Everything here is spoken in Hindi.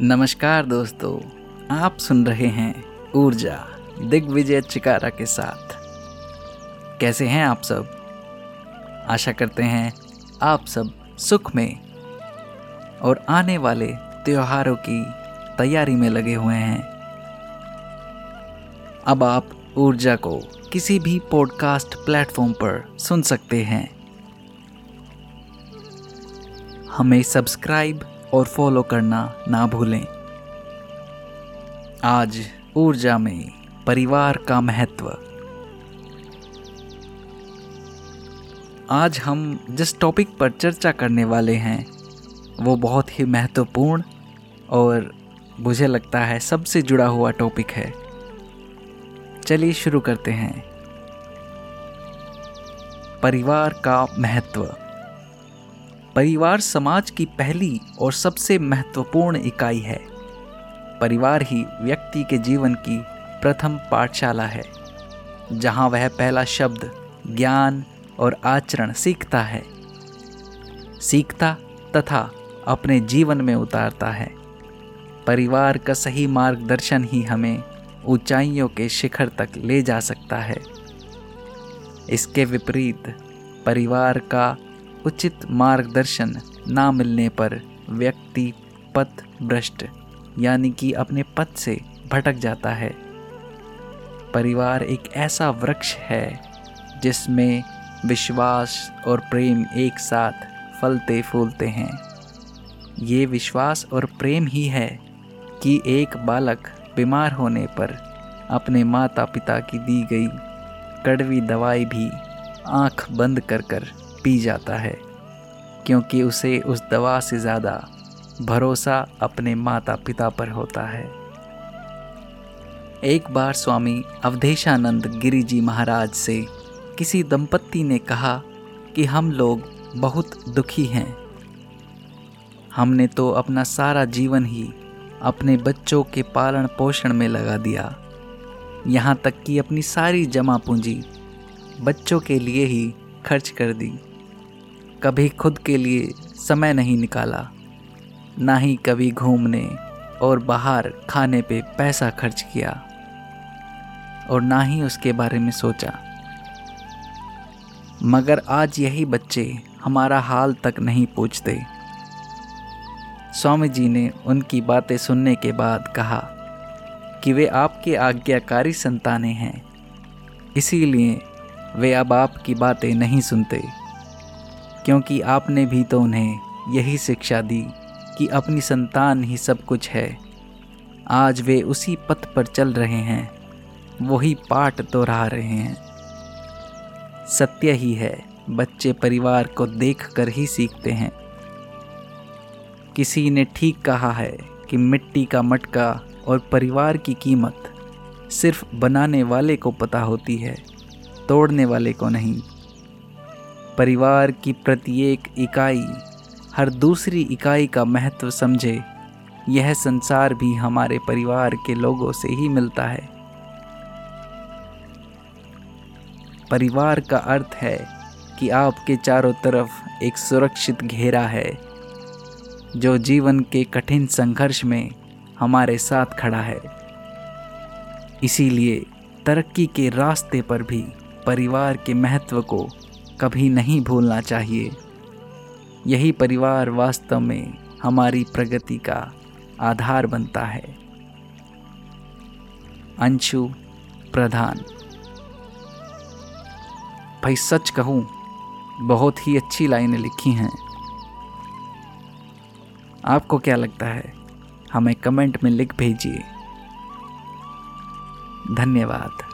नमस्कार दोस्तों, आप सुन रहे हैं ऊर्जा, दिग्विजय चिकारा के साथ। कैसे हैं आप सब? आशा करते हैं आप सब सुख में और आने वाले त्योहारों की तैयारी में लगे हुए हैं। अब आप ऊर्जा को किसी भी पॉडकास्ट प्लेटफॉर्म पर सुन सकते हैं। हमें सब्सक्राइब और फॉलो करना ना भूलें। आज ऊर्जा में परिवार का महत्व। आज हम जिस टॉपिक पर चर्चा करने वाले हैं, वो बहुत ही महत्वपूर्ण और मुझे लगता है सबसे जुड़ा हुआ टॉपिक है। चलिए शुरू करते हैं। परिवार का महत्व। परिवार समाज की पहली और सबसे महत्वपूर्ण इकाई है। परिवार ही व्यक्ति के जीवन की प्रथम पाठशाला है, जहाँ वह पहला शब्द, ज्ञान और आचरण सीखता है। सीखता तथा अपने जीवन में उतारता है। परिवार का सही मार्गदर्शन ही हमें ऊंचाइयों के शिखर तक ले जा सकता है। इसके विपरीत, परिवार का उचित मार्गदर्शन ना मिलने पर व्यक्ति पथ भ्रष्ट, यानी कि अपने पथ से भटक जाता है। परिवार एक ऐसा वृक्ष है जिसमें विश्वास और प्रेम एक साथ फलते फूलते हैं। ये विश्वास और प्रेम ही है कि एक बालक बीमार होने पर अपने माता पिता की दी गई कड़वी दवाई भी आँख बंद कर कर पी जाता है, क्योंकि उसे उस दवा से ज़्यादा भरोसा अपने माता पिता पर होता है। एक बार स्वामी अवधेशानंद गिरी जी महाराज से किसी दंपत्ति ने कहा कि हम लोग बहुत दुखी हैं। हमने तो अपना सारा जीवन ही अपने बच्चों के पालन पोषण में लगा दिया। यहाँ तक कि अपनी सारी जमा पूंजी बच्चों के लिए ही खर्च कर दी। कभी खुद के लिए समय नहीं निकाला, ना ही कभी घूमने और बाहर खाने पे पैसा खर्च किया और ना ही उसके बारे में सोचा। मगर आज यही बच्चे हमारा हाल तक नहीं पूछते। स्वामी जी ने उनकी बातें सुनने के बाद कहा कि वे आपके आज्ञाकारी संतानें हैं, इसीलिए वे अब आपकी बातें नहीं सुनते। क्योंकि आपने भी तो उन्हें यही शिक्षा दी कि अपनी संतान ही सब कुछ है। आज वे उसी पथ पर चल रहे हैं। वही पाठ दोहरा तो रहे हैं। सत्य ही है, बच्चे परिवार को देख कर ही सीखते हैं। किसी ने ठीक कहा है कि मिट्टी का मटका और परिवार की कीमत सिर्फ़ बनाने वाले को पता होती है, तोड़ने वाले को नहीं। परिवार की प्रत्येक इकाई हर दूसरी इकाई का महत्व समझे, यह संसार भी हमारे परिवार के लोगों से ही मिलता है। परिवार का अर्थ है कि आपके चारों तरफ़ एक सुरक्षित घेरा है, जो जीवन के कठिन संघर्ष में हमारे साथ खड़ा है। इसीलिए तरक्की के रास्ते पर भी परिवार के महत्व को कभी नहीं भूलना चाहिए। यही परिवार वास्तव में हमारी प्रगति का आधार बनता है। अंशु प्रधान। भाई सच कहूँ, बहुत ही अच्छी लाइनें लिखी हैं। आपको क्या लगता है? हमें कमेंट में लिख भेजिए। धन्यवाद।